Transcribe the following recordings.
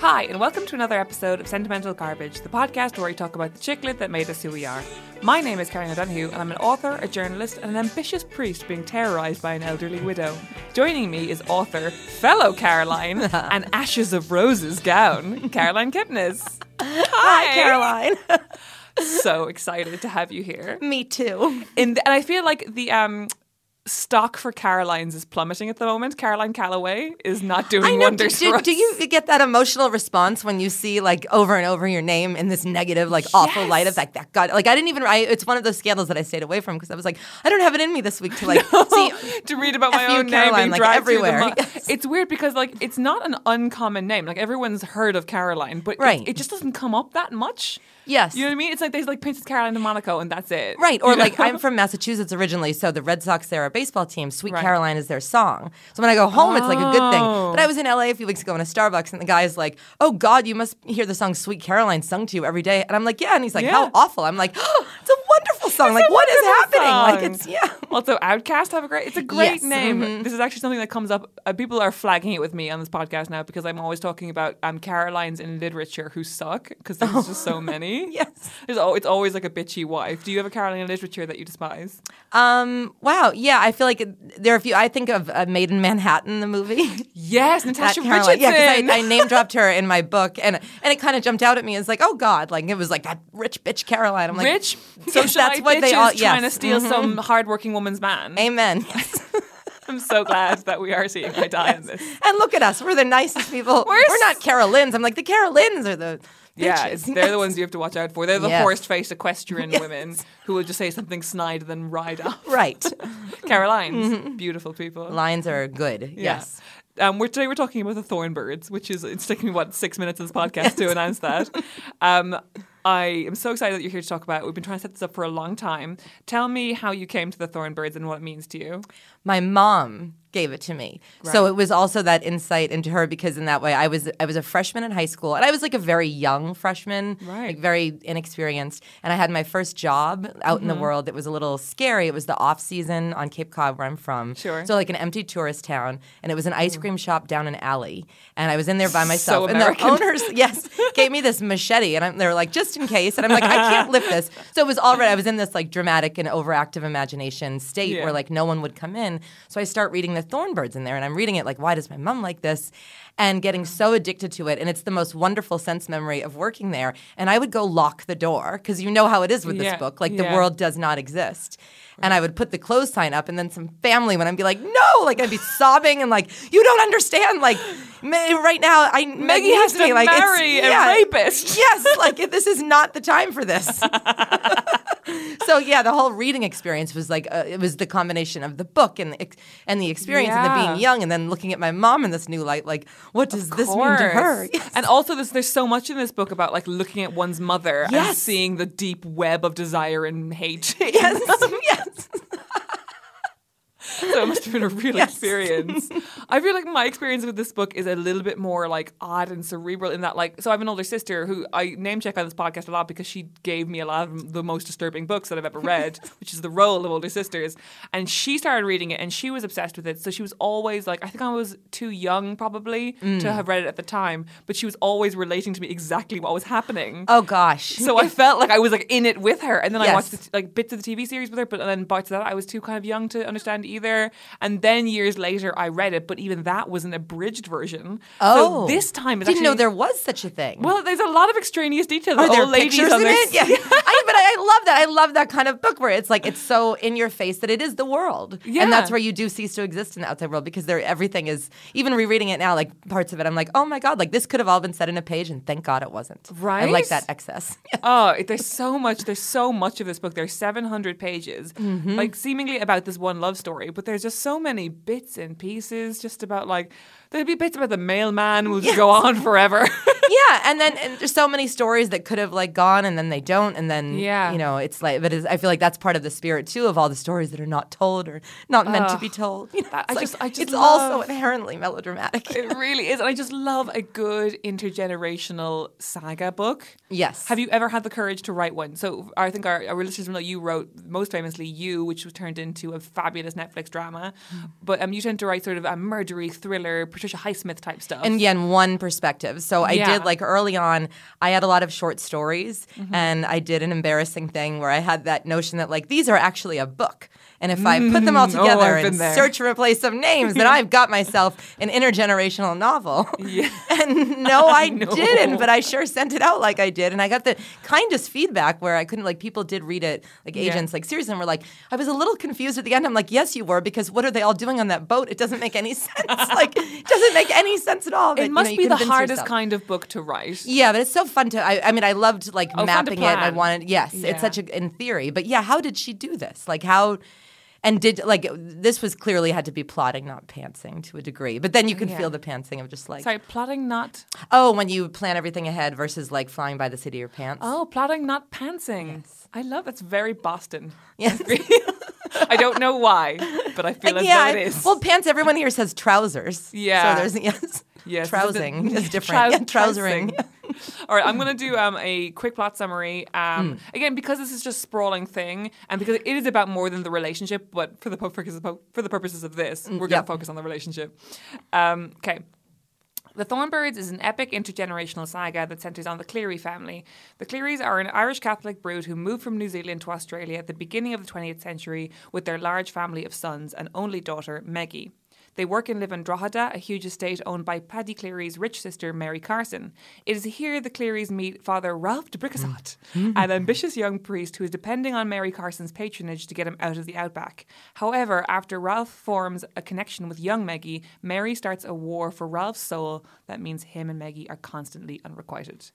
Hi, and welcome to another episode of Sentimental Garbage, the podcast where we talk about the chick lit that made us who we are. My name is Caroline O'Donoghue, and I'm an author, a journalist, and an ambitious priest being terrorised by an elderly widow. Joining me is author, fellow Caroline, and Ashes of Roses gown, Caroline Kepnes. Hi, Caroline. So excited to have you here. Me too. In the, and I feel like the um, stock for Caroline's is plummeting at the moment. Caroline Calloway is not doing I know. Do, wonders do, us. do you get that emotional response when you see like over and over your name in this negative, like awful light of like that God? Like I didn't even. I, it's one of those scandals that I stayed away from because I was like, I don't have it in me this week to like see. to read about my F you, own name Caroline, being like, dragged through the everywhere. Yes. It's weird because like it's not an uncommon name. Like everyone's heard of Caroline, but it- Right. it, just doesn't come up that much. Yes. You know what I mean? It's like there's like Princess Caroline of Monaco and that's it. Right, or You know? like I'm from Massachusetts originally, so the Red Sox they're a baseball team. Sweet Right. Caroline is their song. So when I go home, it's like a good thing. Oh. But I was in LA a few weeks ago in a Starbucks, and the guy's like, "Oh God, you must hear the song Sweet Caroline sung to you every day." And I'm like, "Yeah," and he's like, Yeah. "How awful!" I'm like, oh, "It's a song. like what is happening? Like it's yeah." Also, OutKast have a great. It's a great Yes, name. mhm. This is actually something that comes up. Uh, people are flagging it with me on this podcast now because I'm always talking about um, Carolines in literature who suck because there's just so many. Yes. There's al- it's always like a bitchy wife. Do you have a Caroline in literature that you despise? Um. Wow. Yeah. I feel like it, there are a few. I think of uh, Maid in Manhattan, the movie. Yes, Natasha Richardson. Yeah, because I, I name dropped her in my book, and and it kind of jumped out at me It's like, oh God, like it was like that rich bitch Caroline. I'm like, Rich socialite they all- trying to yes. steal Mhm. some hardworking woman's man. Amen. I'm so glad that we are seeing eye to eye on this. And look at us. We're the nicest people. We're We're, not Carolines. I'm like, the Carolines are the. Yeah, they're the ones you have to watch out for. They're the Yes. horse-faced equestrian Yes. women who will just say something snide then ride off. Right. Carolines, beautiful people. Lines are good. Yeah. Yes. Um, we're, today we're talking about the Thorn Birds, which is it's taking me what six minutes of this podcast to announce that. Um, I am so excited that you're here to talk about. it. We've been trying to set this up for a long time. Tell me how you came to the Thorn Birds and what it means to you. My mom gave it to me. So it was also that insight into her because in that way I was I was a freshman in high school and I was like a very young freshman, Right. like very inexperienced. And I had my first job out Mm-hmm. in the world that was a little scary. It was the off season on Cape Cod where I'm from. Sure. So like an empty tourist town and it was an ice cream shop down an alley. And I was in there by myself. and American. the owners, yes, gave me this machete and I'm, they were like, just in case. And I'm like, I can't lift this. So it was already I was in this like dramatic and overactive imagination state Yeah. where like no one would come in. So I start reading the Thorn Birds in there and I'm reading it like, why does my mom like this? And getting mm. so addicted to it. And it's the most wonderful sense memory of working there. And I would go lock the door because you know how it is with Yeah, this book. Like yeah. the world does not exist. And I would put the clothes sign up, and then some family would be like, "No!" Like I'd be sobbing and like, "You don't understand!" Like right now, I Maggie has to me. to like, it's- marry a yeah. rapist. Yes, like this is not the time for this. so yeah, the whole reading experience was like uh, it was the combination of the book and the ex- and the experience and the being young, and then looking at my mom in this new light. Like, what does this mean to her? Course. And also, there's, there's so much in this book about like looking at one's mother and seeing the deep web of desire and hate. Yes, yes. so it must have been a real Yes. experience. I feel like my experience with this book is a little bit more like odd and cerebral in that like so I have an older sister who I name check on this podcast a lot because she gave me a lot of the most disturbing books that I've ever read, which is the role of older sisters. And she started reading it and she was obsessed with it. So she was always like I think I was too young probably Mm. to have read it at the time, but she was always relating to me exactly what was happening. Oh gosh. So I felt like I was like in it with her, and then I watched the, like bits of the TV series with her, but then parts of that I was too kind of young to understand either. There. And then years later, I read it, but even that was an abridged version. Oh, so this time it's didn't know there was such a thing. Well, there's a lot of extraneous detail. Are there pictures in it? Yeah, I, but I love that. I love that kind of book where it's like it's so in your face that it is the world, Yeah. and that's where you do cease to exist in the outside world because there everything is. Even rereading it now, like parts of it, I'm like, oh my god, like this could have all been said in a page, and thank God it wasn't. Right? I like that excess. Oh, there's so much. There's so much of this book. There's 700 pages, Mm-hmm. like seemingly about this one love story. But there's just so many bits and pieces, just about like there'd be bits about the mailman who will just go on forever. yeah, and then and there's so many stories that could have like gone, and then they don't, and then Yeah. you know, it's like, but it's, I feel like that's part of the spirit too of all the stories that are not told or not meant to be told. You know, I it's like- just- I just it's also love- inherently melodramatic. it really is, and I just love a good intergenerational saga book. Yes. Have you ever had the courage to write one? So I think our, our listeners will know you wrote most famously "You," which was turned into a fabulous Netflix drama. But um, you tend to write sort of a murdery thriller, Patricia Highsmith type stuff. and again one perspective so i Yeah. did like early on i had a lot of short stories Mm-hmm. and i did an embarrassing thing where i had that notion that like these are actually a book and if i put them all Mm, oh, together and there. search and replace some names then i've got myself an intergenerational novel Yeah. and no i know. didn't but i sure sent it out like i did and i got the kindest feedback where i couldn't like people did read it like Yeah. agents like seriously and were like i was a little confused at the end i'm like yes you were because what are they all doing on that boat it doesn't make any sense like it doesn't make any sense at all but, it you must know, you be the hardest yourself. kind of book to write. Yeah, but it's so fun to. I, I mean, I loved like Oh, mapping it. I wanted. Yes, Yeah. it's such a in theory, but yeah, how did she do this? Like how? And did like this was clearly had to be plotting, not pantsing to a degree. But then you can Yeah. feel the pantsing of just like Sorry, plotting not. oh, when you plan everything ahead versus like flying by the seat of your pants. Oh, plotting not pantsing. I love that's very Boston. yes. I don't know why, but I feel as yeah. though it is. Well, pants. Everyone here says trousers. Yeah. So there's yes. Yes, Trousing is different. yeah, trousering. All right, I'm going to do um, a quick plot summary. Um, Again, because this is just sprawling thing, and because it is about more than the relationship, but for the po- purposes of, for the purposes of this, we're going to Mm, yep. focus on the relationship. Um, okay. The Thorn Birds is an epic intergenerational saga that centres on the Cleary family. The Clearys are an Irish Catholic brood who moved from New Zealand to Australia at the beginning of the 20th century with their large family of sons and only daughter, Meggie. They work and live in Drogheda, a huge estate owned by Paddy Cleary's rich sister, Mary Carson. It is here the Clearys meet Father Ralph de Bricassart, mm. an mm. ambitious young priest who is depending on Mary Carson's patronage to get him out of the outback. However, after Ralph forms a connection with young Meggie, Mary starts a war for Ralph's soul that means him and Meggie are constantly unrequited.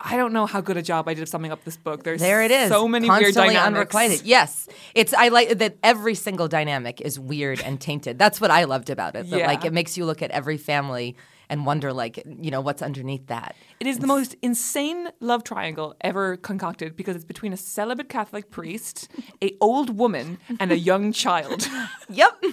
I don't know how good a job I did of summing up this book. There's There it is. So many weird Constantly dynamics. unrequited. Yes, it's. I like that every single dynamic is weird and tainted. That's what I loved about it. That Yeah. like it makes you look at every family and wonder, like, you know, what's underneath that. It is the most insane love triangle ever concocted because it's between a celibate Catholic priest, a old woman, and a young child. Yep.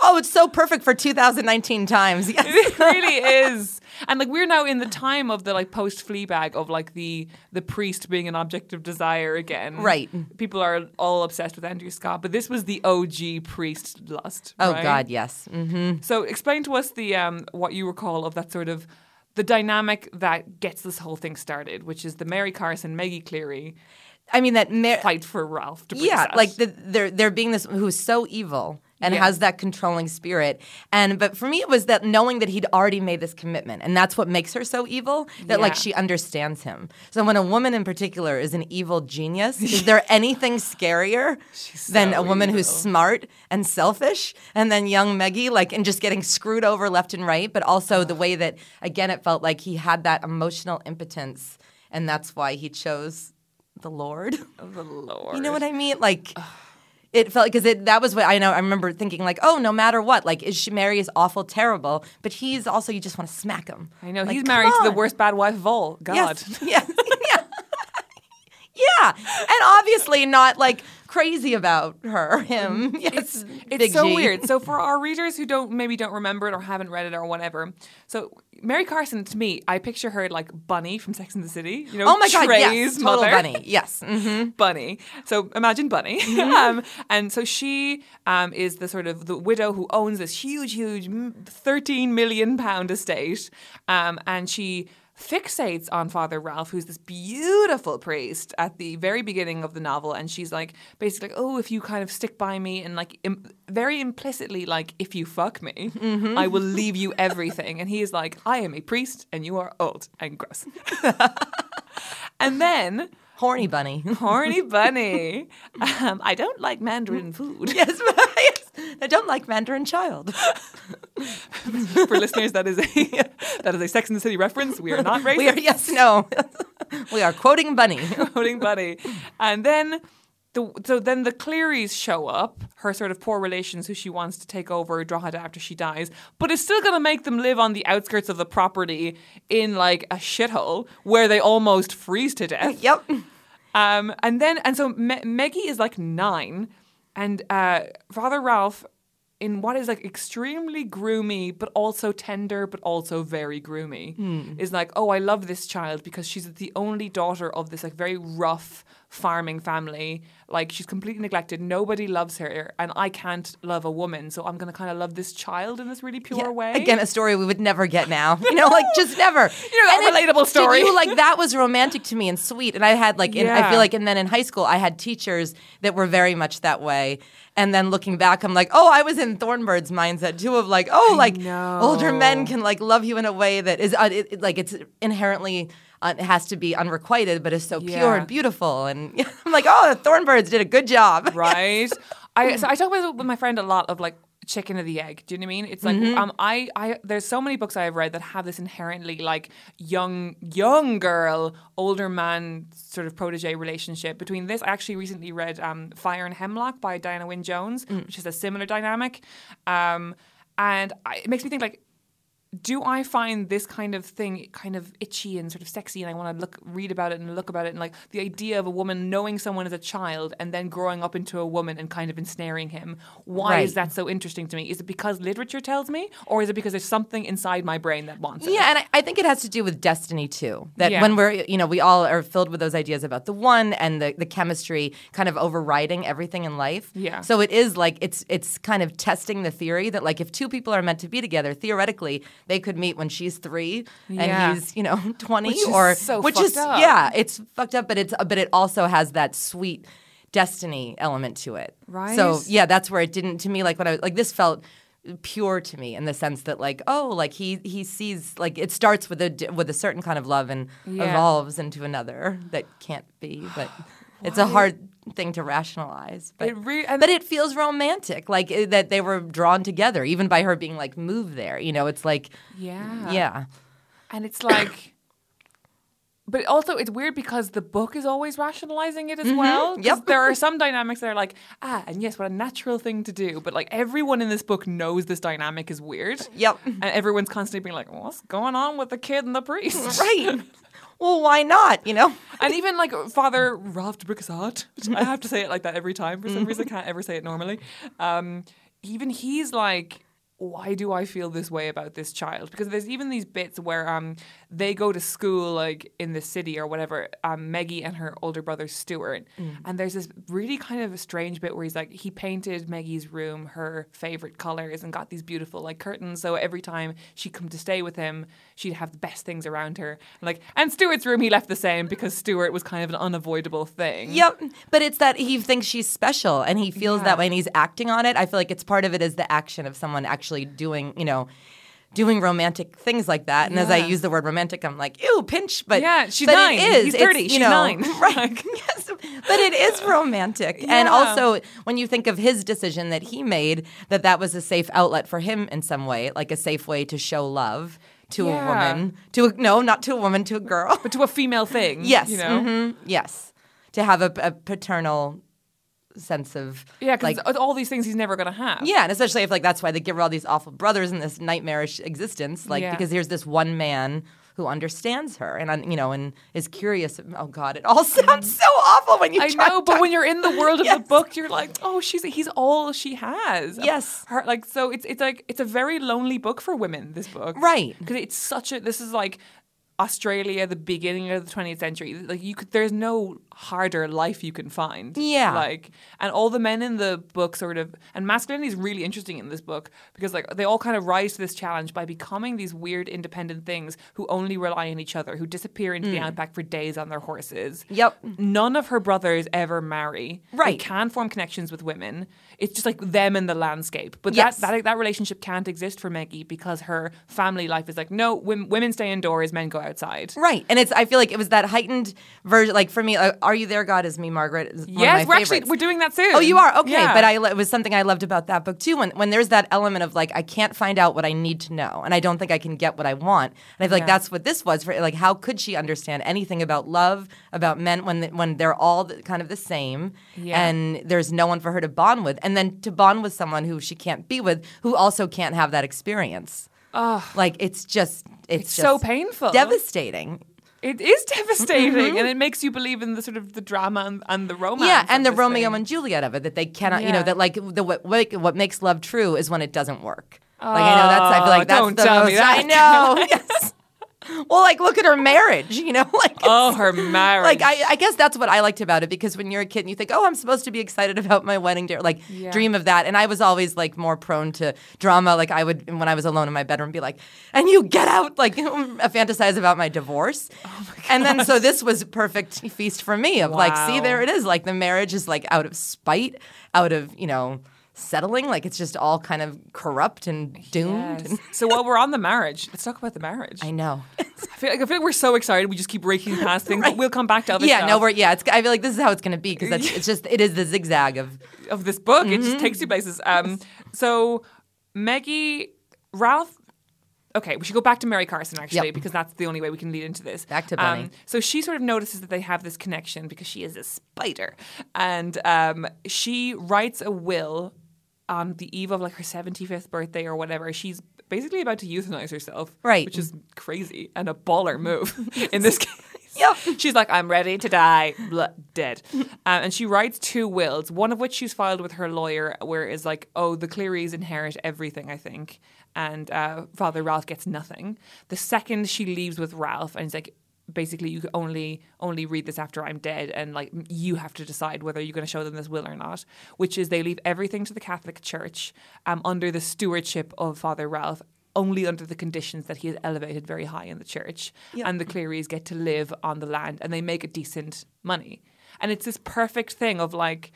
Oh, it's so perfect for 2019 times. Yes. it really is. And like we're now in the time of the like post Fleabag of like the the priest being an object of desire again. Right. People are all obsessed with Andrew Scott, but this was the OG priest lust. Oh right? God, yes. Mm. So explain to us the um what you recall of that sort of the dynamic that gets this whole thing started, which is the Mary Carson, Maggie Cleary I mean that. Mar- fight for Ralph. To yeah, like the, there there being this who's so evil and Yeah. has that controlling spirit. And but for me, it was that knowing that he'd already made this commitment, and that's what makes her so evil. That like she understands him. So when a woman in particular is an evil genius, is there anything scarier than a woman who's smart and selfish, and then young Meggie like and just getting screwed over left and right, but also the way that again it felt like he had that emotional impotence, and that's why he chose the Lord. the Lord. You know what I mean? Like it felt because it that was what I know. I remember thinking like, oh, no matter what, like is she Mary is awful, terrible, but he's also you just want to smack him. I know Like, he's married to the worst bad wife of all. God. Yes, yes, yeah, yeah, and obviously not like crazy about her, him. Yes, It's it's so G. weird. So for our readers who don't maybe don't remember it or haven't read it or whatever, so Mary Carson to me, I picture her like Bunny from Sex and the City. You know, Oh my god, Trey's yes, total bunny. Yes, hmm Bunny. So imagine Bunny. Mm-hmm. um, and so she um, is the sort of the widow who owns this huge, huge, thirteen million pound estate, um, and she fixates on Father Ralph, who's this beautiful priest at the very beginning of the novel, and she's like basically, like, "Oh, if you kind of stick by me and like Im- very implicitly, like if you fuck me, I will mm-hmm. leave you everything." And he is like, "I am a priest, and you are old and gross." and then Horny bunny. horny bunny, um, I don't like Mandarin food. yes, yes. I don't like Mandarin child. For listeners, that is a that is a Sex and the City reference. We are not racist. We are yes, no. we are quoting bunny. quoting Bunny. And then the so then the Clearys show up, her sort of poor relations who she wants to take over Drogheda after she dies, but it's still gonna make them live on the outskirts of the property in like a shithole where they almost freeze to death. yep. Um, and then and so Me- Meggie is like nine, and uh, Father Ralph. In what is like extremely groomy, but also tender, but also very groomy, is like, oh, I love this child because she's the only daughter of this like very rough farming family. Like she's completely neglected. Nobody loves her, and I can't love a woman, so I'm gonna kind of love this child in this really pure Yeah, way. Again, a story we would never get now. You know, like just never. You know, a relatable to story. you, like that was romantic to me and sweet. And I had like, in, I feel like, and then in high school, I had teachers that were very much that way. And then looking back, I'm like, oh, I was in Thorn Bird's mindset too, of like, oh, like older men can like love you in a way that is uh, it, it- like it's inherently. Uh, it has to be unrequited, but is so pure and beautiful. And I'm like, oh, the Thorn Birds did a good job. right? I so I talk about with my friend a lot of like chicken or the egg. Do you know what I mean? It's like Mm-hmm. um I I there's so many books I've read that have this inherently like young young girl older man sort of protege relationship. Between this, I actually recently read um Fire and Hemlock by Diana Wynne Jones, Mm. which is a similar dynamic, um and I, it makes me think like do I find this kind of thing kind of itchy and sort of sexy, and I want to look, read about it and look about it, and like the idea of a woman knowing someone as a child and then growing up into a woman and kind of ensnaring him? Why is that so interesting to me? Is it because literature tells me, or is it because there's something inside my brain that wants it? Yeah, and I, I think it has to do with destiny too. That Yeah. when we're, you know, we all are filled with those ideas about the one and the, the chemistry kind of overriding everything in life. Yeah. So it is like it's it's kind of testing the theory that like if two people are meant to be together, theoretically they could meet when she's three Yeah. and he's you know twenty Which or so which fucked is up. yeah, it's fucked up, but it's but it also has that sweet destiny element to it. Right. So yeah, that's where it didn't to me like when I like this felt pure to me in the sense that like oh like he he sees like it starts with a with a certain kind of love and Yeah. evolves into another that can't be but it's a hard thing to rationalize but It re- but it feels romantic like eh, that they were drawn together even by her being like moved there you know it's like Yeah. yeah And it's like. But also, it's weird because the book is always rationalizing it as well. Mm-hmm. Yep. There are some dynamics that are like, ah, and yes, what a natural thing to do. But like everyone in this book knows this dynamic is weird. Yep. And everyone's constantly being like, what's going on with the kid and the priest? right well why not you know And even like Father Ralph de I have to say it like that every time for some reason. I can't ever say it normally. Um, even he's like, why do I feel this way about this child? Because there's even these bits where um, they go to school like in the city or whatever. Um, Meggie and her older brother Stuart, and there's this really kind of a strange bit where he's like, he painted Maggie's room her favorite colors and got these beautiful like curtains. So every time she'd come to stay with him, she'd have the best things around her. Like, and Stuart's room he left the same because Stuart was kind of an unavoidable thing. Yep. But it's that he thinks she's special and he feels that way and he's acting on it. I feel like it's part of it is the action of someone actually doing, you know, doing romantic things like that. And as I use the word romantic, I'm like, ew, pinch. But Yeah, she's but nine. It is. He's It's, 30. you She's know, nine. Right. Yes. But it is romantic. And also, when you think of his decision that he made, that that was a safe outlet for him in some way, like a safe way to show love to Yeah. a woman. To a, no, not to a woman, to a girl. But to a female thing. Yes. You know? mhm, Yes. To have a, a paternal sense of Yeah, because like all these things he's never going to have. yeah, and especially if like that's why they give her all these awful brothers in this nightmarish existence, like Yeah. because here's this one man who understands her and you know and is curious. Oh God, it all sounds so awful when you. I try know, but when you're in the world of Yes. the book, you're like, oh, she's he's all she has. Yes. her like so it's it's like it's a very lonely book for women. This book, Right. Because it's such a this is like Australia, the beginning of the 20th century. Like you could, there's no harder life you can find. Yeah. Like, and all the men in the book sort of, and masculinity is really interesting in this book because like they all kind of rise to this challenge by becoming these weird independent things who only rely on each other, who disappear into the outback for days on their horses. Hmm. Yep. None of her brothers ever marry. Right. They can form connections with women. It's just like them in the landscape. But Yes. that, that that relationship can't exist for Maggie because her family life is like, no, women, women stay indoors, men go outside. Right. And it's I feel like it was that heightened version like for me uh, Are You There God is Me Margaret is Yes, we're actually we're doing that soon. Oh, you are okay, Yeah. but I it was something I loved about that book too. When when there's that element of like I can't find out what I need to know, and I don't think I can get what I want, and I feel like Yeah. that's what this was for. Like, how could she understand anything about love, about men when the, when they're all the, kind of the same, Yeah. and there's no one for her to bond with, and then to bond with someone who she can't be with, who also can't have that experience. Oh, like it's just it's, It's so painful. devastating. It is devastating, and it makes you believe in the sort of the drama and, and the romance. Mm-hmm. Yeah, and the Romeo thing. and Juliet of it that they cannot, you know, that like the what, what what makes love true is when it doesn't work. Oh, Like I know that's I feel like that's Oh, don't the most that. I know. yes. Well, like look at her marriage, you know, like Oh, her marriage. like I, I guess that's what I liked about it because when you're a kid and you think, oh, I'm supposed to be excited about my wedding day, like Yeah. dream of that. And I was always like more prone to drama. Like I would when I was alone in my bedroom be like, and you get out, like fantasize about my divorce. and then so this was a perfect feast for me of like, see, there it is. Like the marriage is like out of spite, out of you know settling. Like it's just all kind of corrupt and doomed. Yes. so while we're on the marriage, let's talk about the marriage. I know. I feel like I feel like we're so excited. We just keep raking past things, but we'll come back to other yeah, stuff no, we're yeah. It's, I feel like this is how it's going to be because it's just it is the zigzag of of this book. It Mm-hmm. just takes you places. Um, so Maggie, Ralph. Okay, we should go back to Mary Carson actually Yep. because that's the only way we can lead into this. Um, Back to Bunny. so she sort of notices that they have this connection because she is a spider, and um, she writes a will on the eve of like her seventy fifth birthday or whatever. She's basically about to euthanize herself, Right. Which is crazy and a baller move in this case. Yep. She's like, I'm ready to die, Blah, dead. Um, and she writes two wills, one of which she's filed with her lawyer, where it's like, oh, the Clearys inherit everything, I think, and uh, Father Ralph gets nothing. The second she leaves with Ralph, and it's like, basically, you can only only read this after I'm dead, and like you have to decide whether you're going to show them this will or not. Which is they leave everything to the Catholic Church um, under the stewardship of Father Ralph only under the conditions that he is elevated very high in the church. And the Clearys get to live on the land and they make a decent money. And it's this perfect thing of like,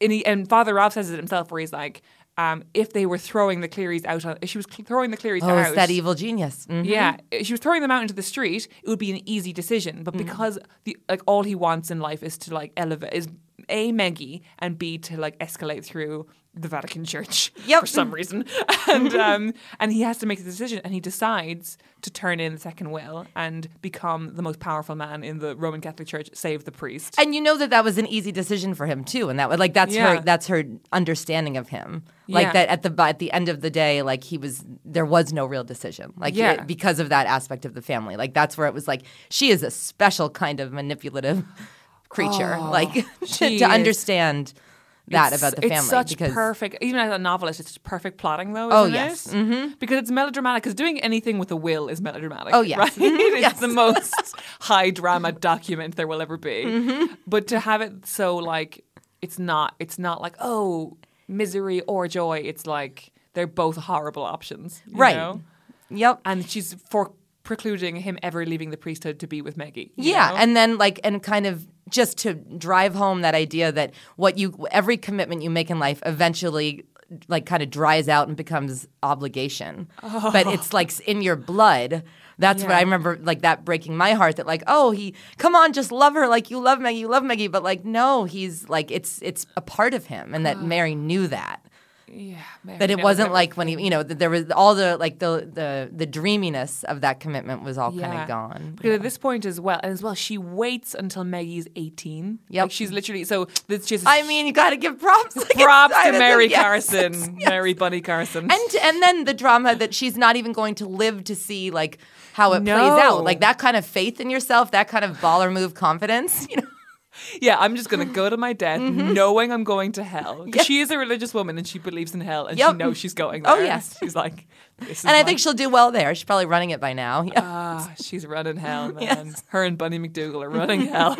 and, he, and Father Ralph says it himself where he's like, um, if they were throwing the Clearys out, on, if she was cl- throwing the Clearys oh, out, it's that evil genius. Mhm. yeah, if she was throwing them out into the street, it would be an easy decision. Mm. But because the like all he wants in life is to like elevate is a Meggie and b to like escalate through the Vatican Church Yep. for some reason, and um, and he has to make a decision, and he decides to turn in the second will and become the most powerful man in the Roman Catholic Church, save the priest. And you know that that was an easy decision for him too, and that was like that's Yeah. her that's her understanding of him. Like Yeah. that at the at the end of the day, like he was there was no real decision. Like Yeah. it- because of that aspect of the family. Like that's where it was like she is a special kind of manipulative creature. like to, Oh, she to is. understand that It's- about the family. It's such perfect. Even as a novelist, it's perfect plotting, though. Oh, yes. it? Because it's melodramatic. Because doing anything with a will is melodramatic. Oh, yes. right? Mhm, it's yes. the most high drama document there will ever be. Mm-hmm. But to have it so like it's not. It's not like oh misery or joy. It's like they're both horrible options. you Right. know? Yep. And she's for precluding him ever leaving the priesthood to be with Maggie. Yeah, know? and then like and kind of just to drive home that idea that what you every commitment you make in life eventually like kind of dries out and becomes obligation. Oh. But it's like in your blood. That's what I remember like that breaking my heart that like oh he come on just love her like you love Maggie you love Maggie but like no he's like it's it's a part of him and that ah. Mary knew that yeah, Mary that it wasn't like when he you know that there was all the like the the the dreaminess of that commitment was all kind of gone. Because at this point as well, and as well, she waits until Maggie's eighteen. Yep. like she's literally so. This just I mean, you got to give props. Like, props to Mary yes, Carson, yes. Mary Bunny Carson. And and then the drama that she's not even going to live to see like how it No. plays out. Like that kind of faith in yourself, that kind of baller move confidence. You know, Yeah, I'm just gonna go to my death Mm-hmm. knowing I'm going to hell. She is a religious woman and she believes in hell and she knows she's going there. Oh, yes. She's like, this is And I my- think she'll do well there. She's probably running it by now. Yeah. Ah, she's running hell, man. Yes. Her and Bunny MacDougal are running hell.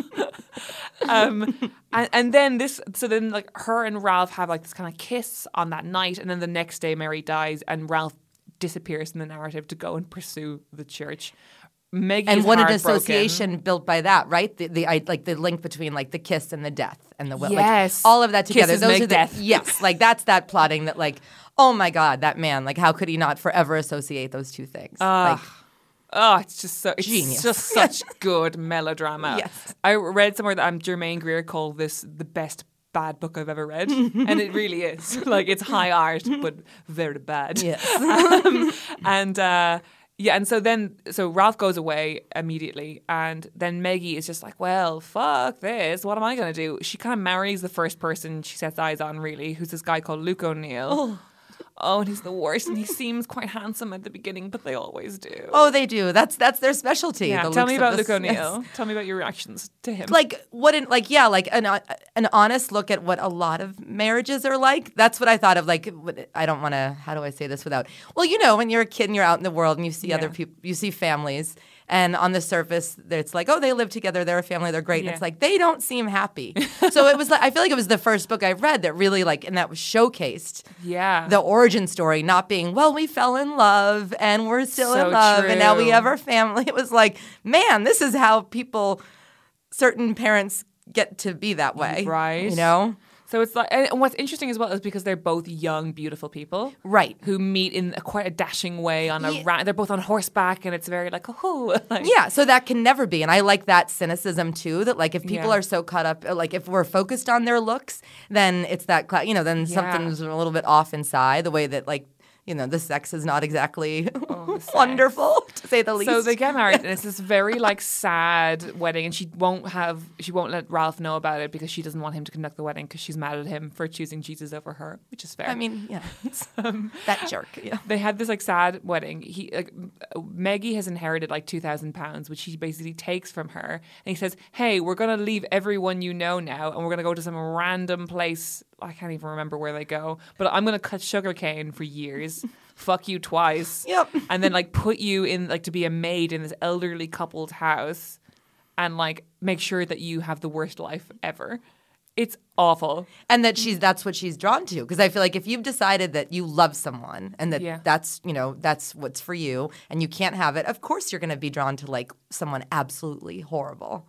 um, and, and then this, so then like her and Ralph have like this kind of kiss on that night, and then the next day Mary dies, and Ralph disappears from the narrative to go and pursue the church. Maggie and what an association built by that, right? The, the I, like the link between like the kiss and the death and the will, Yes. like, all of that together. Kisses Those make are the, death. Yes, like that's that plotting that like, oh my god, that man, like how could he not forever associate those two things? like, Oh, it's just so it's Genius. just such good melodrama. Yes. I read somewhere that um, Germaine Greer called this the best bad book I've ever read, and it really is. Like it's high art, but very bad. Yes. um, and uh, yeah, and so then so Ralph goes away immediately, and then Maggie is just like, well, fuck this. What am I gonna do? She kind of marries the first person she sets eyes on, really, who's this guy called Luke O'Neill. Oh. And he's the worst, and he seems quite handsome at the beginning, but they always do. oh, they do. That's that's their specialty. Yeah, the tell me about Luke yes. O'Neill. Tell me about your reactions to him. like what in like yeah like an uh, an honest look at what a lot of marriages are like that's what i thought of like i don't want to how do i say this without well you know when you're a kid and you're out in the world and you see other people you see families and on the surface it's like oh they live together they're a family they're great. And it's like they don't seem happy. So it was like i feel like it was the first book i read that really like and that was showcased yeah, the origin story not being well we fell in love and we're still So in love and now we have our family. It was like man this is how people certain parents get to be that way Right. you know So it's like, and what's interesting as well is because they're both young, beautiful people, Right. Who meet in a, quite a dashing way on a. Yeah. Ra- they're both on horseback, and it's very like, oh, like, yeah so that can never be and i like that cynicism too that like if people Yeah. are so caught up like if we're focused on their looks then it's that you know then Yeah. something's a little bit off inside the way that like you know the sex is not exactly Oh, wonderful to say the least So they get married, and it's this very like sad wedding, and she won't have, she won't let Ralph know about it because she doesn't want him to conduct the wedding because she's mad at him for choosing Jesus over her, which is fair. i mean yeah um, that jerk yeah they had this like sad wedding. He like M- uh, Maggie has inherited like two thousand pounds, which he basically takes from her, and he says, "Hey, we're gonna leave everyone you know now, and we're gonna go to some random place. I can't even remember where they go, but I'm gonna cut sugarcane for years." Fuck you twice. Yep. And then like put you in like to be a maid in this elderly couple's house and like make sure that you have the worst life ever. It's awful. and that she's that's what she's drawn to because i feel like if you've decided that you love someone and that Yeah. that's you know that's what's for you and you can't have it of course you're to be drawn to like someone absolutely horrible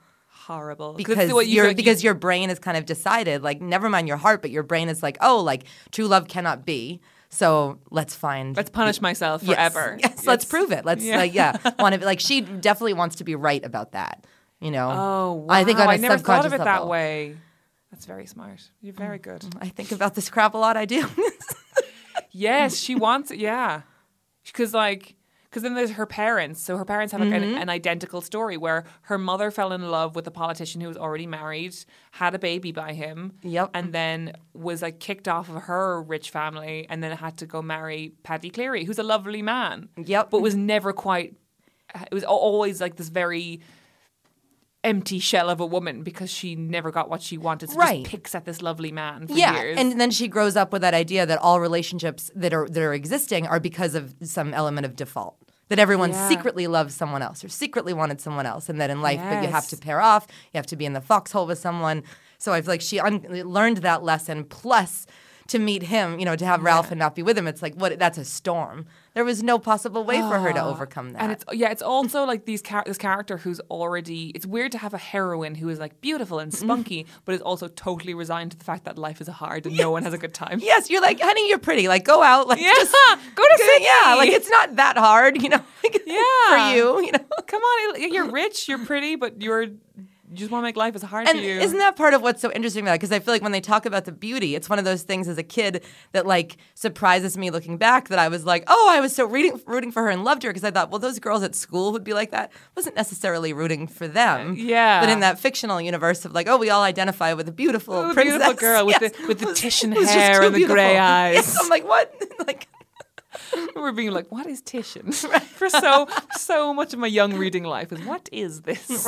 Horrible. because your feel like you- because your brain has kind of decided like never mind your heart but your brain is like oh like true love cannot be so let's find let's punish myself Yes. forever. yes, let's prove it let's yeah. like yeah want to like she definitely wants to be right about that you know Oh, wow. i think on a I never thought of it subconscious that way. That's very smart. You're very good. Mm-hmm. i think about this crap a lot i do yes, she wants it. Yeah, because like. Because then there's her parents. So her parents have like an, Mm-hmm. an identical story where her mother fell in love with a politician who was already married, had a baby by him, Yep. and then was like kicked off of her rich family, and then had to go marry Paddy Cleary, who's a lovely man. Yep. but was never quite. It was always like this very empty shell of a woman because she never got what she wanted. So Right. just picks at this lovely man for yeah years. and then she grows up with that idea that all relationships that are that are existing are because of some element of default that everyone Yeah. secretly loves someone else or secretly wanted someone else. And that in life but you have to pair off. You have to be in the foxhole with someone. So i feel like she un- learned that lesson. Plus to meet him you know to have ralph and not be with him it's like what that's a storm there was no possible way for her to overcome that And it's yeah, it's also like these char- this character who's already. It's weird to have a heroine who is like beautiful and Mm-hmm. spunky, but is also totally resigned to the fact that life is hard and no one has a good time. Yes, you're like, honey, you're pretty. Like, go out. Like, Yeah, just go to Sydney. Yeah, like it's not that hard, you know. like, Yeah. for you, you know. Come on, you're rich, you're pretty, but you're you just want to make life as hard And for you. isn't that part of what's so interesting about it? Because I feel like when they talk about the beauty, it's one of those things as a kid that like surprises me looking back. That I was like, oh, I was so rooting rooting for her and loved her because I thought, well, those girls at school would be like that. wasn't necessarily rooting for them. Uh, yeah. But in that fictional universe of like, oh, we all identify with a beautiful Oh, princess, beautiful girl with the- with the Was- Titian hair and the grey eyes. Yes, I'm like, what? like. We're being like, what is Titian? for so so much of my young reading life is what is this?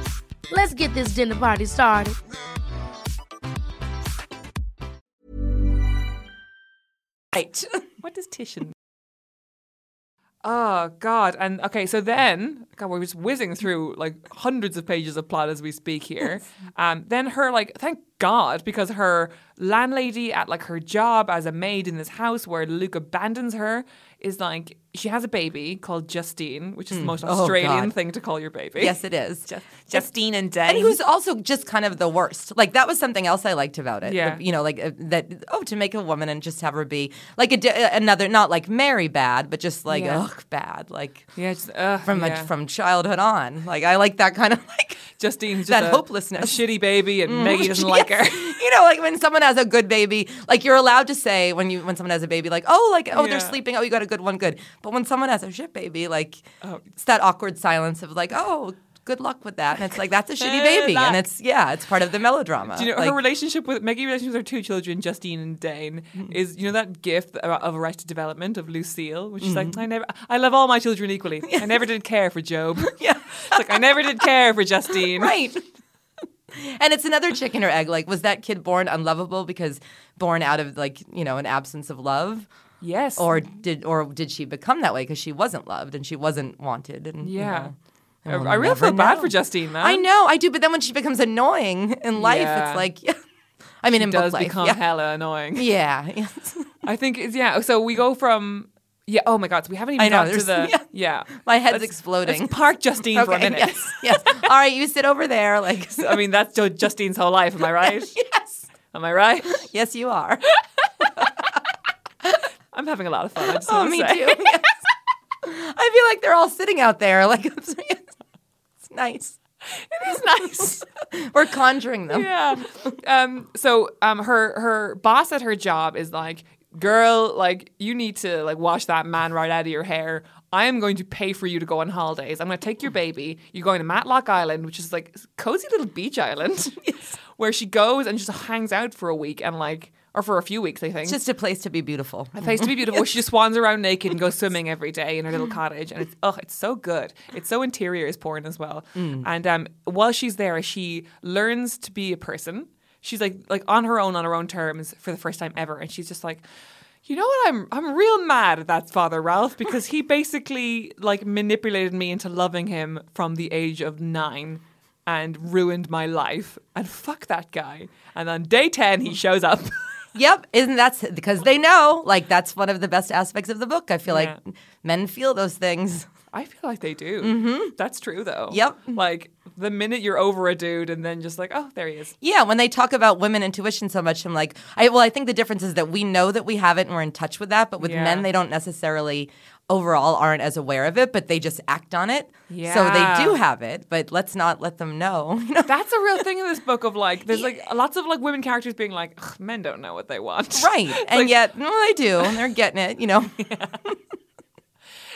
Let's get this dinner party started. Right. What does Titian? Oh God! And okay, so then God, we're just whizzing through like hundreds of pages of plot as we speak here. Um, then her like, thank God, because her landlady at like her job as a maid in this house where Luke abandons her is like she has a baby called Justine, which is the most Oh, Australian God. thing to call your baby. Yes, it is. Ju- Justine and Dane. And he was also just kind of the worst. Like that was something else I liked about it. Yeah. You know, like uh, that. Oh, to make a woman and just have her be like a di- uh, another, not like Mary bad, but just like Yeah. ugh bad. Like yeah, just, uh, from yeah. a, from childhood on. Like I like that kind of like Justine's just that a, hopelessness. a shitty baby, and Maggie doesn't like her. You know, like when someone has a good baby, like you're allowed to say when you when someone has a baby, like oh, like oh Yeah. they're sleeping, oh you got a good one, good. But when someone has a shit baby, like it's that awkward silence of like oh. Good luck with that, and it's like that's a shitty baby, and it's yeah, it's part of the melodrama. Do you know Like, her relationship with Maggie relationship with her two children, Justine and Dane, Mm-hmm. is you know that gift of Arrested Development of Lucille, which is Mm-hmm. like I never, I love all my children equally. I never did care for GOB. yeah, It's like I never did care for Justine. right. And it's another chicken or egg. Like, was that kid born unlovable because born out of like you know an absence of love? Yes. or did or did she become that way because she wasn't loved and she wasn't wanted and you yeah. know, I, we'll I really feel bad for Justine, man. I know I do but then when she becomes annoying in life Yeah. it's like yeah. I mean in does book life become yeah. hella annoying. yeah. I think it's yeah. So we go from yeah. Oh my god. So we haven't even I know, got to the there's- yeah. my head's Let's- exploding Let's park Justine for a minute. yes yes all right you sit over there like I mean that's Justine's whole life. Am I right? yes Am I right? yes you are I'm having a lot of fun. I just oh me say. too yes. I feel like they're all sitting out there like it's nice It is nice. we're conjuring them yeah. Um. So, um, her her boss at her job is like, girl, like you need to like wash that man right out of your hair. I am going to pay for you to go on holidays. I'm going to take your baby. You're going to Matlock Island, which is like cozy little beach island, where she goes and just hangs out for a week and like, or for a few weeks, I think. it's just a place to be beautiful a place to be beautiful. She just swans around naked and goes swimming every day in her little cottage, and it's oh, it's so good. It's so interior is porn as well. And um, while she's there, she learns to be a person. She's like like on her own, on her own terms for the first time ever, and she's just like. You know what? I'm I'm real mad at that father Ralph because he basically like manipulated me into loving him from the age of nine and ruined my life. And fuck that guy. And on day ten he shows up. Yep, isn't that's because they know like that's one of the best aspects of the book. I feel Yeah. like men feel those things. I feel like they do. Mm-hmm. That's true, though. Yep. Like the minute you're over a dude, and then just like, oh, there he is. Yeah, when they talk about women intuition so much, I'm like, I well, I think the difference is that we know that we have it and we're in touch with that, but with Yeah. men, they don't necessarily overall aren't as aware of it, but they just act on it. Yeah. So they do have it, but let's not let them know. You know? That's a real thing in this book of like, there's like lots of like women characters being like, "Ugh, men don't know what they want. Right, and like- yet, no, they do. and They're getting it. You know. Yeah.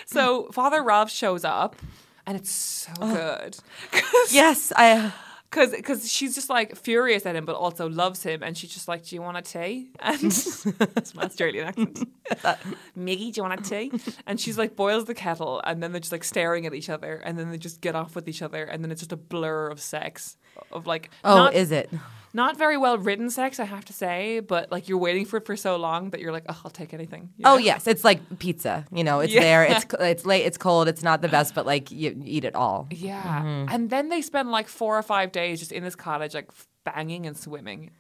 So Father Ralph shows up, and it's so oh. good. yes, I. Uh, because because she's just like furious at him, but also loves him, and she's just like, "Do you want a tea?" And it's my Australian accent. Miggy, do you want a tea? And she's like boils the kettle, and then they're just like staring at each other, and then they just get off with each other, and then it's just a blur of sex, of like Oh, not, is it? Not very well written sex, I have to say, but like you're waiting for it for so long that you're like, "Oh, I'll take anything." you Oh yes, it's like pizza. You know, it's Yeah. there. It's it's late. It's cold. It's not the best, but like you eat it all. Yeah. Mm-hmm. And then they spend like four or five days just in this cottage, like banging and swimming.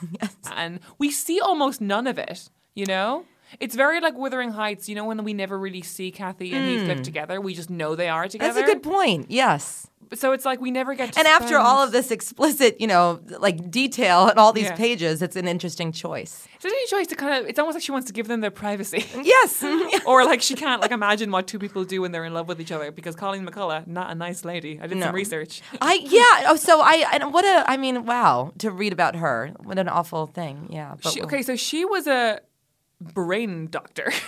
and we see almost none of it. You know, it's very like Wuthering Heights. You know, when we never really see Cathy and Heathcliff together, we just know they are together. Hmm. That's a good point. Yes. So it's like we never get. to And after all of this explicit, you know, like detail and all these Yeah. pages, it's an interesting choice. It's a choice to kind of. It's almost like she wants to give them their privacy. Yes. or like she can't like imagine what two people do when they're in love with each other because Colleen McCullough, not a nice lady. I did No. some research. I yeah. Oh, so I, and what a I mean, wow, to read about her. What an awful thing. Yeah. But She, okay, so she was a brain doctor.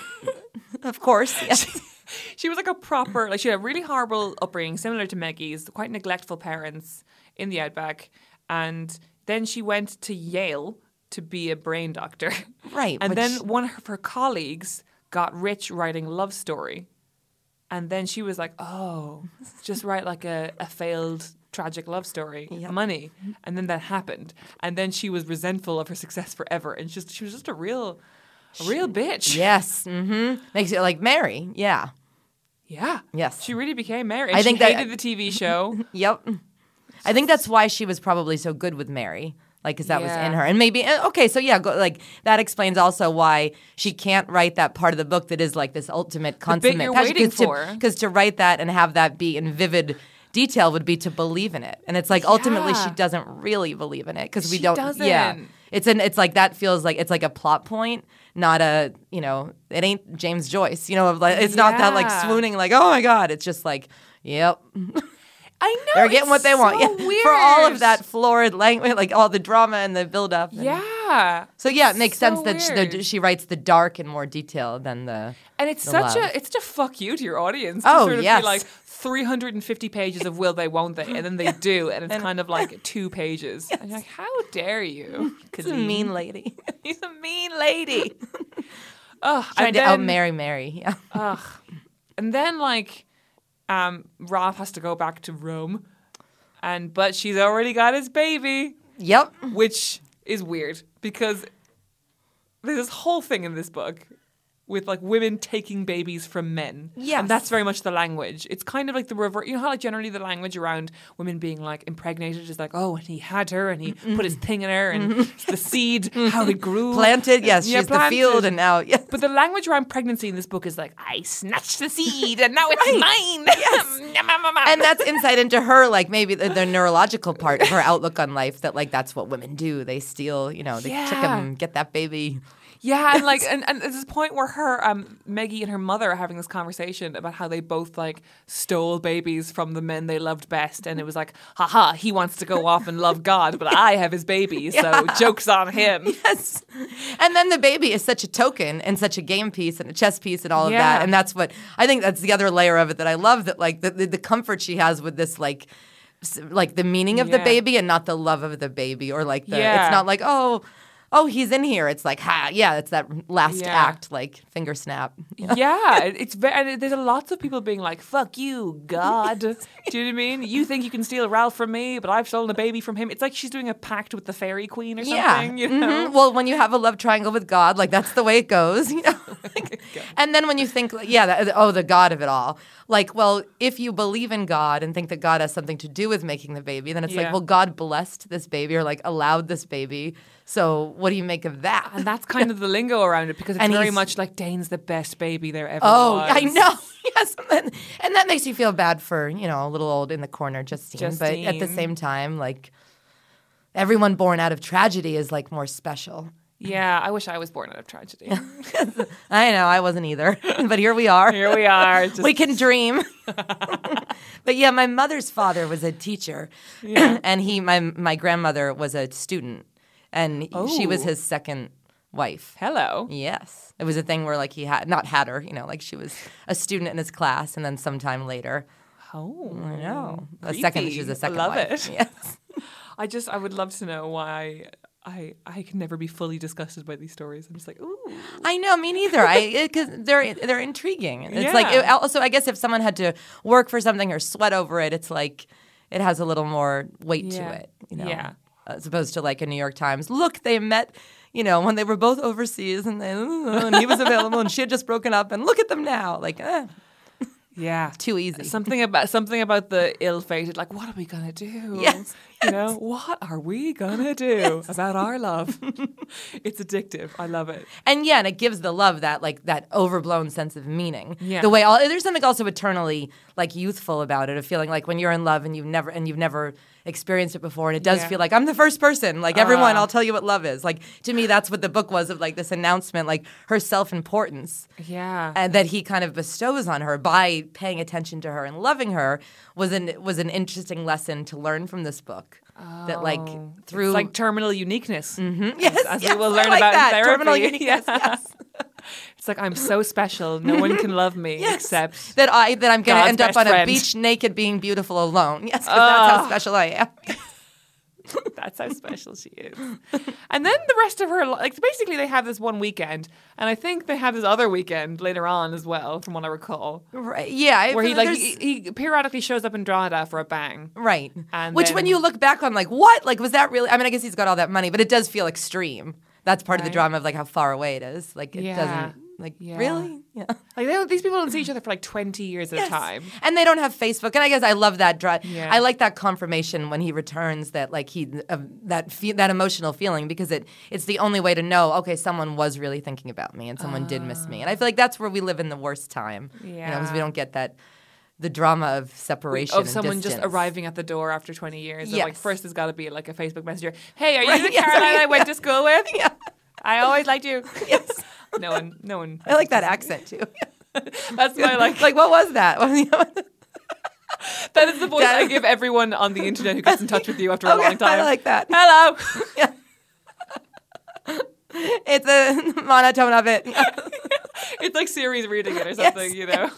Of course. Yes. she was like a proper, like she had a really horrible upbringing, similar to Maggie's, quite neglectful parents in the outback, and then she went to Yale to be a brain doctor. Right, and which- then one of her colleagues got rich writing love story, and then she was like, "Oh, just write like a, a failed." Tragic love story, money, and then that happened, and then she was resentful of her success forever, and just she was just a real, a real bitch. yes. Mm-hmm. Makes it like Mary. Yeah. Yeah. Yes. She really became Mary. I think she that- hated the TV show. Yep. I think that's why she was probably so good with Mary. Like, because that was in her. And maybe, uh, okay, so yeah, go, like, that explains also why she can't write that part of the book that is like this ultimate consummate you're passion, waiting to- for. Because to write that and have that be in vivid detail would be to believe in it. And it's like ultimately she doesn't really believe in it because we don't. Yeah. doesn't. It's an. It's like that feels like it's like a plot point, not a. You know, it ain't James Joyce. You know, like it's not that like swooning like oh my god. It's just like yep. I know. They're getting what they want. so Yeah. For all of that florid language, like all the drama and the build up. and- Yeah. So yeah, it makes So sense that she, the, she writes the dark in more detail than the. And it's such love. a it's such a fuck you to your audience. To Oh, sort of yes. be like 350 pages of will they won't they, and then they do, and it's kind of like two pages. And you're like, how dare you? He's a mean lady He's a mean lady. Ugh, trying and to out Mary Mary. Yeah. And then like um Ralph has to go back to Rome. And but she's already got his baby. Yep. which is weird because there's this whole thing in this book with like women taking babies from men. Yes. And that's very much the language. It's kind of like the reverse. You know how like generally the language around women being like impregnated is like, oh, and he had her and he mm-hmm. put his thing in her and mm-hmm. the seed, mm-hmm. how it grew. Planted. Yes, Yeah, she's the field, and now yes. But the language around pregnancy in this book is like, I snatched the seed and now it's mine. Yes. and that's insight into her, like maybe the, the neurological part of her outlook on life. That like that's what women do. They steal, you know, they trick Yeah. him, get that baby. Yeah, and like, and, and there's this point where her, um, Maggie and her mother are having this conversation about how they both like stole babies from the men they loved best, and it was like, haha, he wants to go off and love God, but I have his baby, so jokes on him. Yes. And then the baby is such a token and such a game piece and a chess piece and all of Yeah. that. And that's what I think that's the other layer of it that I love that like the, the, the comfort she has with this like like the meaning of the baby and not the love of the baby or like the Yeah. it's not like oh oh he's in here it's like ha yeah it's that last Yeah. act like finger snap yeah, it- it's very. And there's a lots of people being like, "Fuck you, God." Do you know what I mean? You think you can steal Ralph from me, but I've stolen a baby from him. It's like she's doing a pact with the fairy queen or something. You know? Mhm. Well, when you have a love triangle with God, like that's the way it goes, you know. Like, and then when you think, like, yeah, that, oh, the God of it all. Like, well, if you believe in God and think that God has something to do with making the baby, then it's like, well, God blessed this baby or like allowed this baby. So what do you make of that? And that's kind of the lingo around it because it's And very much like Dane's the best baby there ever Oh, was. I know. Yes, and, then, and that makes you feel bad for you know a little old in the corner Justine, but at the same time, like everyone born out of tragedy is like more special. Yeah, I wish I was born out of tragedy. I know I wasn't either, but here we are. Here we are. Just, we can dream. but yeah, my mother's father was a teacher, and he, my my grandmother was a student, and she was Oh. his second wife. hello. Yes, it was a thing where like he had not had her, you know, like she was a student in his class, and then sometime later, Oh, I know, a second, she was a second Love wife. it. Yes. I just I would love to know why I I can never be fully disgusted by these stories. I'm just like, ooh. I know, me neither. I because they're they're intriguing. It's like it, also, I guess if someone had to work for something or sweat over it, it's like it has a little more weight Yeah. to it. You know, Yeah. As opposed to like a New York Times. Look, they met. You know, when they were both overseas, and then and he was available, and she had just broken up, and look at them now. Like, eh, Yeah. too easy. Something about something about the ill-fated. Like, what are we gonna do? Yes. You know, what are we gonna do about our love? it's addictive. I love it. And yeah, and it gives the love that like that overblown sense of meaning. Yeah. The way all there's something also eternally like youthful about it, of feeling like when you're in love and you've never and you've never experienced it before, and it does Yeah. feel like I'm the first person. Like everyone, Ah. I'll tell you what love is. Like to me, that's what the book was of like this announcement, like her self importance. Yeah. and that he kind of bestows on her by paying attention to her and loving her was an was an interesting lesson to learn from this book. that like through It's like terminal uniqueness. yes, as we yes, will learn like about in that. therapy. terminal uniqueness. Yeah. Yes. It's like I'm so special. No one can love me except that I that I'm going to end up on a beach naked, being beautiful alone. Yes, because that's how ah. special I am. That's how special she is. And then the rest of her, like basically, they have this one weekend, and I think they have this other weekend later on as well, from what I recall, right? Yeah, where he like he, he periodically shows up in Drogheda for a bang. Right. And Which, when you look back on, like, what? Like, was that really? I mean, I guess he's got all that money, but it does feel extreme. That's part of the drama of like how far away it is. Like, it Yeah. doesn't. Like, Yeah. really? Yeah. Like they don't, these people don't see each other for like twenty years at a time. And they don't have Facebook. And I guess I love that. Yeah. I like that confirmation when he returns that like he uh, that fe- that emotional feeling because it it's the only way to know. Okay, someone was really thinking about me and someone did miss me. And I feel like that's where we live in the worst time. You know, because we don't get that the drama of separation Of someone just arriving at the door after 20 years. So like first there's got to be like a Facebook messenger. Hey, are you Right, the yes, Caroline yeah. I went to school with? Yeah. I always liked you. Yes. No one, no one. I like that accent too. That's my like. like what was that? That is the voice That- I give everyone on the internet who gets in touch with you after a long time. I like that. Hello. It's a monotone of it. it's like Siri's reading it or something, you know.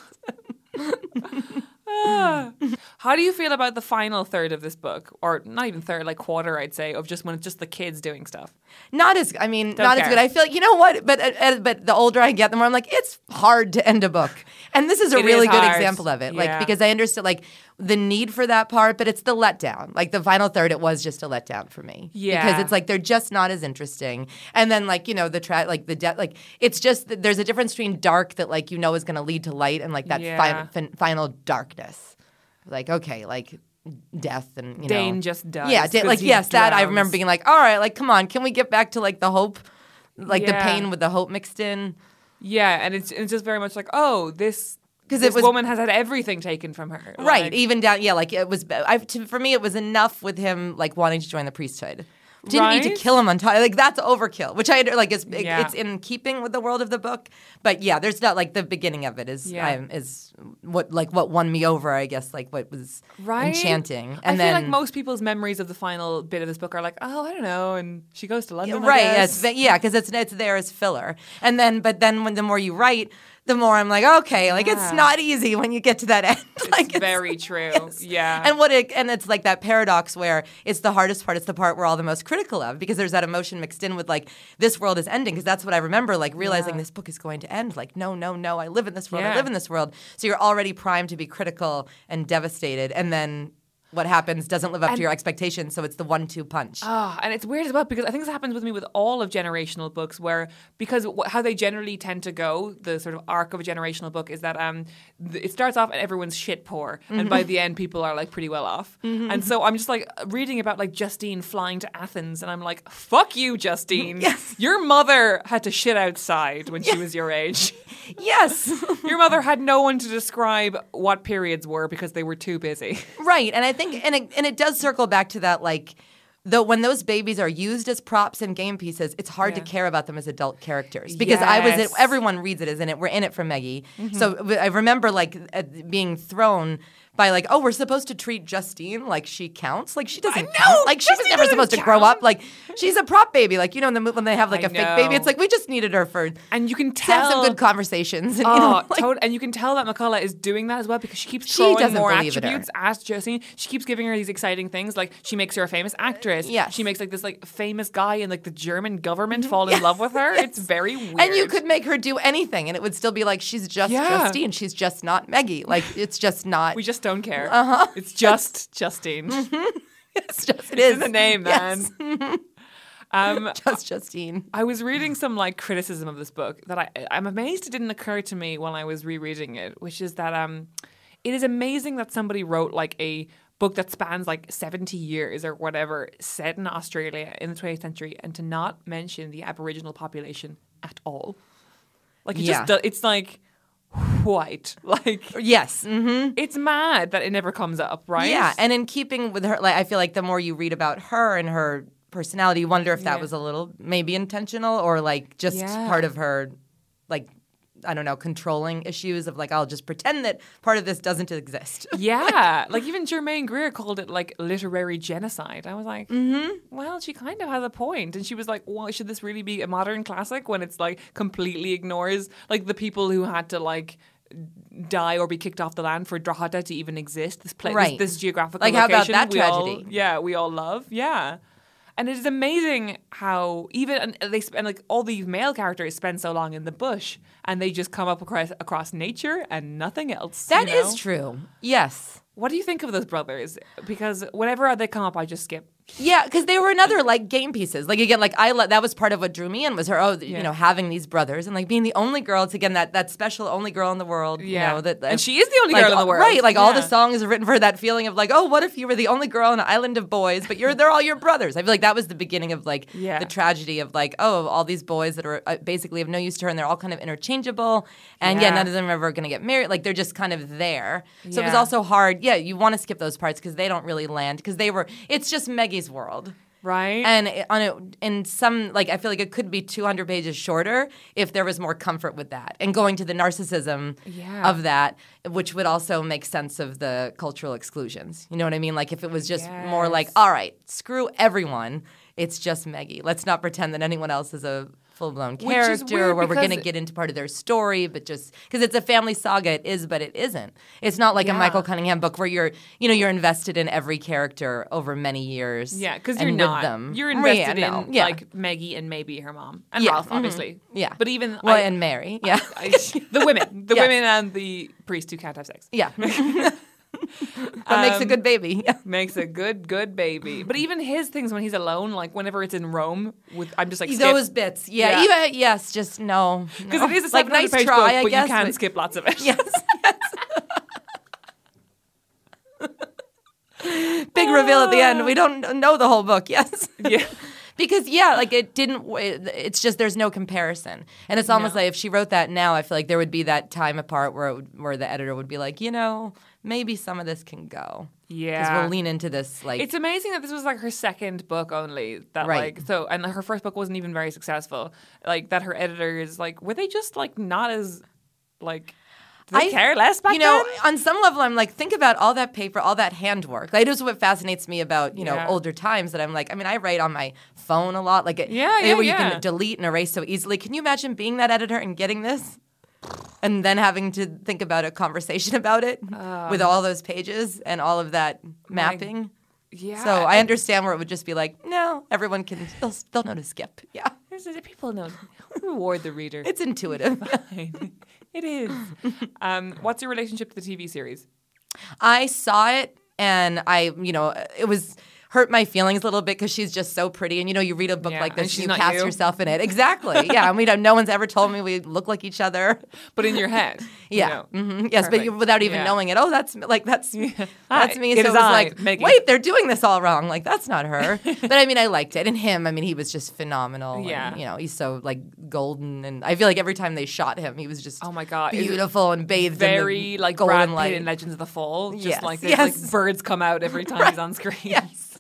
Ah. How do you feel about the final third of this book, or not even third, like quarter, I'd say, of just when it's just the kids doing stuff? Not as I mean, not as care. good. I feel like you know what, but uh, uh, but the older I get, the more I'm like, it's hard to end a book, and this is a It really is good hard. example of it. Like Yeah. because I understood like the need for that part, but it's the letdown. Like the final third, it was just a letdown for me. Yeah, because it's like they're just not as interesting. And then like you know the tra- like the de- like it's just there's a difference between dark that like you know is going to lead to light and like that Yeah. fin- fin- final darkness. Like okay, like death and you Dane know just dies Yeah, like yes, that I remember being like, all right, like come on, can we get back to like the hope, like the pain with the hope mixed in? Yeah, and it's it's just very much like, oh, this 'Cause this was- woman has had everything taken from her. Right, Like, even down, yeah, like it was. I, to, for me, it was enough with him like wanting to join the priesthood. Didn't need to kill him on top. Like that's overkill, which I like. It's Yeah. it's in keeping with the world of the book, but yeah, there's not like the beginning of it is Yeah. um, is what like what won me over. I guess like what was Right? enchanting. And I And feel then like most people's memories of the final bit of this book are like, oh, I don't know, and she goes to London. I right, yes, yeah, because it's it's there as filler, and then but then when the more you write, the more I'm like, okay, like it's not easy when you get to that end. like It's very true. Yeah. And what it and it's like that paradox where it's the hardest part. It's the part we're all the most critical of because there's that emotion mixed in with like this world is ending because that's what I remember like realizing Yeah. this book is going to end. Like no, no, no, I live in this world. I live in this world. So you're already primed to be critical and devastated, and then what happens doesn't live up to your expectations. So it's the one-two punch. Ah, and it's weird as well because I think this happens with me with all of generational books, where because how they generally tend to go, the sort of arc of a generational book is that um, it starts off and everyone's shit poor, and by the end people are like pretty well off. And so I'm just like reading about like Justine flying to Athens, and I'm like, fuck you, Justine. Yes. Your mother had to shit outside when she was your age. yes. Your mother had no one to describe what periods were because they were too busy. Right, and I think, and it, and it does circle back to that, like, though when those babies are used as props and game pieces, it's hard to care about them as adult characters because I was, in, everyone reads it as in it. We're in it for Meggie, so I remember like uh, being thrown. By like, oh, we're supposed to treat Justine like she counts. Like she doesn't know, count. Like she was never supposed to grow up. Like she's a prop baby. Like you know, in the movie when they have like I a fake baby, it's like we just needed her for And you can to have tell some good conversations. And, you Oh, know, like- tot- and you can tell that McCullough is doing that as well because she keeps She throwing doesn't more believe in her. attributes at Justine. She keeps giving her these exciting things, like she makes her a famous actress. Yeah, she makes like this like famous guy in like the German government mm-hmm. fall in love with her. It's very weird. And you could make her do anything, and it would still be like she's just Yeah. Justine. She's just not Meggie. Like it's just not. We just don't care. Uh-huh. It's just Justine. it's just it It's is in the name, man. Yes. Um, just Justine. I was reading some like criticism of this book that I I'm amazed it didn't occur to me when I was rereading it, which is that um it is amazing that somebody wrote like a book that spans like 70 years or whatever, set in Australia in the 20th century, and to not mention the Aboriginal population at all. Like, it Yeah. just, it's like white. Like, Yes. hmm it's mad that it never comes up, right? Yeah, and in keeping with her, like I feel like the more you read about her and her personality, you wonder if that Yeah. was a little maybe intentional or like just Yeah. part of her, like I don't know, controlling issues of like I'll just pretend that part of this doesn't exist. Yeah, like even Germaine Greer called it like literary genocide. I was like, mm-hmm. well, she kind of has a point. And she was like, well, should this really be a modern classic when it's like completely ignores like the people who had to like die or be kicked off the land for Drogheda to even exist? This place, Right. this, this geographical Like, how about that we all- tragedy? yeah, we all love. Yeah. And it is amazing how even and they spend like all these male characters spend so long in the bush and they just come up across across nature and nothing else. That you is true. Yes. What do you think of those brothers? Because whenever they come up, I just skip. Yeah, because they were another like game pieces. Like again, like I le- that was part of what drew me in was her. Oh, Yeah. you know, having these brothers and like being the only girl. It's again that that special only girl in the world. Yeah. you know, that And she is the only like, girl in the world. right? Like all the songs are written for that feeling of like, oh, what if you were the only girl on an island of boys, but you're they're all your brothers. I feel like that was the beginning of like Yeah. the tragedy of like, oh, all these boys that are uh, basically of no use to her, and they're all kind of interchangeable, and yeah, Yeah. none of them are ever going to get married. Like they're just kind of there. So it was also hard. Yeah, you want to skip those parts because they don't really land because they were. It's just Maggie's world. Right? And on it, in some, like I feel like it could be 200 pages shorter if there was more comfort with that, and going to the narcissism Yeah. of that, which would also make sense of the cultural exclusions. You know what I mean? Like if it was just more like, all right, screw everyone, it's just Maggie. Let's not pretend that anyone else is a full blown character where we're going to get into part of their story, but just because it's a family saga, it is, but it isn't. It's not like a Michael Cunningham book where you're, you know, you're invested in every character over many years. yeah, because you're not. them. You're Yeah, invested no, in yeah. like Maggie and maybe her mom and Yeah, Ralph, mhm. obviously. Yeah. But even well, I- and Mary. Yeah. I, the women, the Yes. women and the priest who can't have sex. yeah. that makes a Um, good baby. Makes a good, good baby. But even his things when he's alone, like whenever it's in Rome, with I'm just like skip. Those bits. Yeah. Yeah. Even- yes. Just no. because no. it is a like nice try, book, I but guess. you can but- skip lots of it. Yes. Big reveal at the end. We don't know the whole book. Yes. yeah. because yeah, like it didn't. It's just there's no comparison, and it's almost No. like if she wrote that now, I feel like there would be that time apart where it would, where the editor would be like, you know, maybe some of this can go. Yeah, because we'll lean into this. Like It's amazing that this was like her second book only. That Right. like so, and her first book wasn't even very successful. Like that, her editors like were they just like not as like they I- care less back you know, then? on some level, I'm like, think about all that paper, all that handwork. Like, it is what fascinates me about you know Yeah. older times. That I'm like, I mean, I write on my phone a lot, like, it- Yeah, yeah, where you can delete and erase so easily. Can you imagine being that editor and getting this? And then having to think about a conversation about it with all those pages and all of that mapping. Yeah. So I understand where it would just be like, no, everyone can, they'll, they'll know to skip. Yeah. People know reward the reader. It's intuitive. it is. Um, what's your relationship to the TV series? I saw it and I, you know, it was hurt my feelings a little bit because she's just so pretty. And you know, you read a book Yeah, like this, and you cast you. yourself in it. Exactly. Yeah. I mean, no one's ever told me we look like each other. But in your head, you Yeah. know. Mhm. Yes, but you, without even Yeah. knowing it. Oh, that's like that's that's me. it so it was I, like, Megan. wait, they're doing this all wrong. Like that's not her. but I mean, I liked it, and him. I mean, he was just phenomenal. and, Yeah. you know, he's so like golden, and I feel like every time they shot him, he was just Oh my God, beautiful and bathed Very in the like golden Brad light. In Legends of the Fall. Just Yes, like yes. like birds come out every time he's on screen. yes.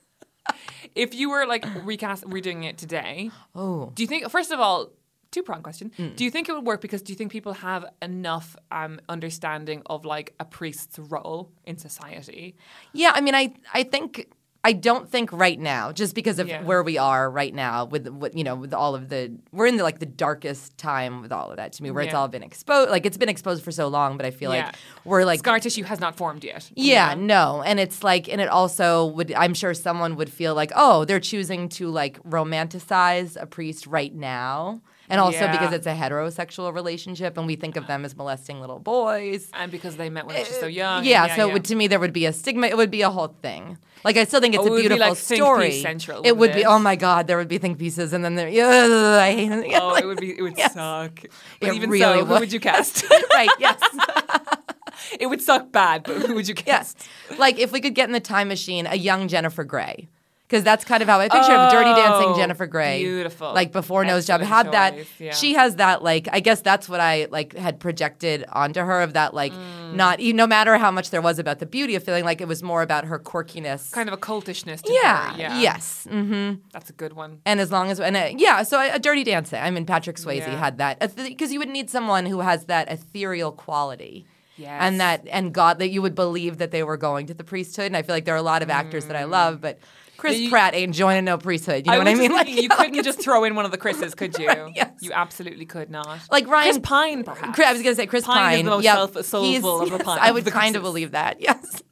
If you were like recast redoing it today, Oh. do you think first of all, two prong question. Mm. Do you think it would work because do you think people have enough um, understanding of like a priest's role in society? Yeah, I mean, I I think I don't think right now, just because of Yeah. where we are right now with, with you know with all of the we're in the like the darkest time with all of that to me, where it's all been exposed. Like it's been exposed for so long, but I feel Yeah. like we're like Scar tissue has not formed yet. you yeah, know? no. And it's like, and it also would, I'm sure someone would feel like, oh, they're choosing to like romanticize a priest right now. And also Yeah. because it's a heterosexual relationship and we think of them as molesting little boys. And because they met when she's so uh, young. Yeah, so It would, to me, there would be a stigma. It would be a whole thing. Like, I still think it's Oh, it a would be beautiful like Think story. Piece Central, it would wouldn't be, oh my God, there would be think pieces. And then there, yeah, I hate it. Oh, it would be. It would Yes. suck. But It even really so, who would. would you cast? right, yes. It would suck bad, but who would you Yes. cast? Like if we could get in the time machine, a young Jennifer Grey. Because that's kind of how I picture of Dirty Dancing Oh, Jennifer Grey. beautiful. Like before Nose Job. Had that yeah. she has that like I guess that's what I like had projected onto her of that like Mm. not no matter how much there was about the beauty of feeling like it was more about her quirkiness. Kind of a cultishness to yeah, her. Yeah. Yes. hmm That's a good one. And as long as and uh, yeah, so a, a Dirty Dancing. I mean Patrick Swayze Yeah. had that because you would need someone who has that ethereal quality. Yes. And that and God that you would believe that they were going to the priesthood. And I feel like there are a lot of actors that I love, but Chris. You- Pratt ain't joining no priesthood. You know I what I mean? thinking, you like, couldn't just throw in one of the Chris's, could you? yes. You absolutely could not. like Ryan Chris Pine, perhaps. I was gonna say Chris Pine Pine. is the most Yep. self- soulful of the Pine- I would kind of believe that. Yes.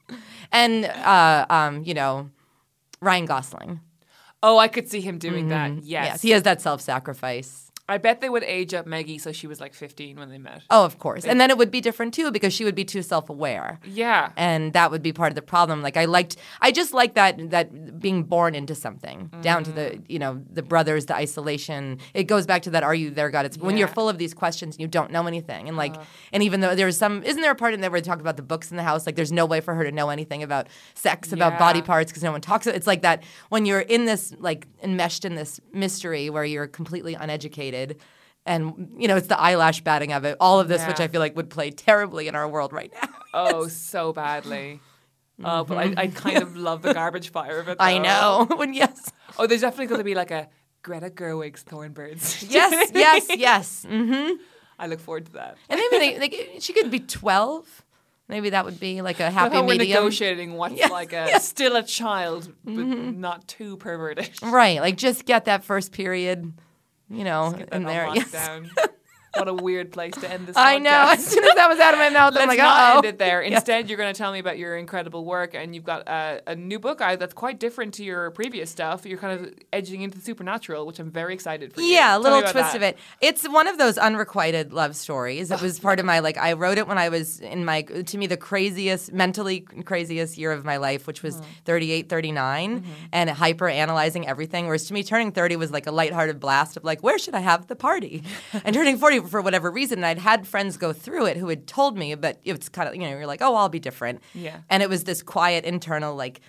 And uh, um, you know, Ryan Gosling. Oh, I could see him doing that. Yes. Mm-hmm. Yes, he has that self-sacrifice. I bet they would age up Maggie so she was like 15 when they met. Oh, of course. And then it would be different too because she would be too self-aware. Yeah. and that would be part of the problem like i liked i just like that that being born into something down to the mm-hmm. you know the brothers the isolation it goes back to that are you there god it's when you're full of these questions and you don't know anything and like uh-huh. and even though there's some isn't there a part in there where they talk about the books in the house like there's no way for her to know anything about sex about body parts because no one talks it's like that when you're in this like enmeshed in this mystery where you're completely uneducated and you know it's the eyelash batting of it all of this which i feel like would play terribly in our world right now Oh, so badly. Oh, but I, I kind of love the garbage fire of it. I know. when yes, Oh, there's definitely going to be like a Greta Gerwig's Thorn Birds. yes, yes, yes. hmm I look forward to that. And maybe they, they, she could be twelve. Maybe that would be like a happy How we're negotiating what's Yeah, like a yeah. still a child, but Mm-hmm. not too perverted. Right, like just get that first period, you know, in there. Yes. What a weird place to end this. I know. As soon as that was out of my mouth, I'm Let's like, not oh. end it there. Instead, you're going to tell me about your incredible work, and you've got a, a new book out that's quite different to your previous stuff. You're kind of edging into the supernatural, which I'm very excited for. you. Yeah, a little twist that. of it. It's one of those unrequited love stories. It was part of my like I wrote it when I was in my to me the craziest mentally craziest year of my life, which was hmm. 38, 39 mm-hmm. and hyper analyzing everything. Whereas to me turning 30 was like a lighthearted blast of like where should I have the party? and turning 40 for whatever reason, and I'd had friends go through it who had told me, but it's kind of you know, you're like, "Oh, I'll be different." Yeah. And it was this quiet internal like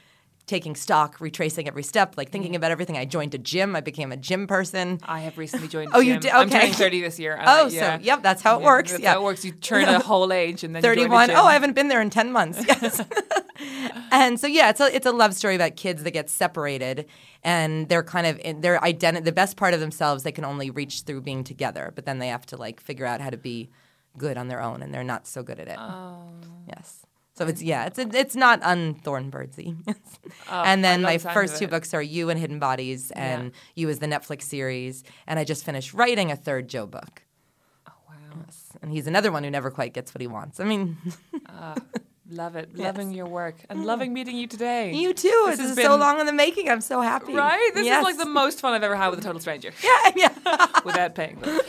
taking stock, retracing every step, like thinking mm-hmm. about everything. I joined a gym. I became a gym person. I have recently joined. Oh, you gym. did? I'm Okay. turning 30 this year. and uh, Oh, I- so, yep, that's how it Yeah, works. That's yeah. how it works. You turn a whole age and then you join a 31. Oh, I haven't been there in 10 months. Yes. and so yeah, it's a it's a love story about kids that get separated and they're kind of in their identity the best part of themselves they can only reach through being together, but then they have to like figure out how to be good on their own and they're not so good at it. Oh. Yes. So it's yeah, it's it's not unthornbirdsy. Oh, and then my first two books are You and Hidden Bodies and You is the Netflix series and I just finished writing a third Joe book. Oh wow. And he's another one who never quite gets what he wants. I mean, ah, Love it. Loving your work and mm. loving meeting you today. You too. This This has is so long in the making. I'm so happy. Right? This Yes. is like the most fun I've ever had with a total stranger yeah, yeah. without paying them.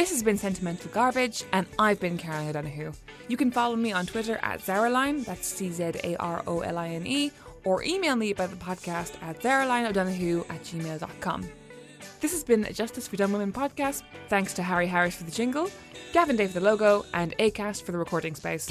This has been Sentimental Garbage, and I've been Caroline O'Donoghue. You can follow me on Twitter at Czaroline, that's C Z A R O L I N E, or email me about the podcast at czarolineodonoghue at gmail.com. This has been a Justice for Dumb Women podcast. Thanks to Harry Harris for the jingle, Gavin Day for the logo, and Acast for the recording space.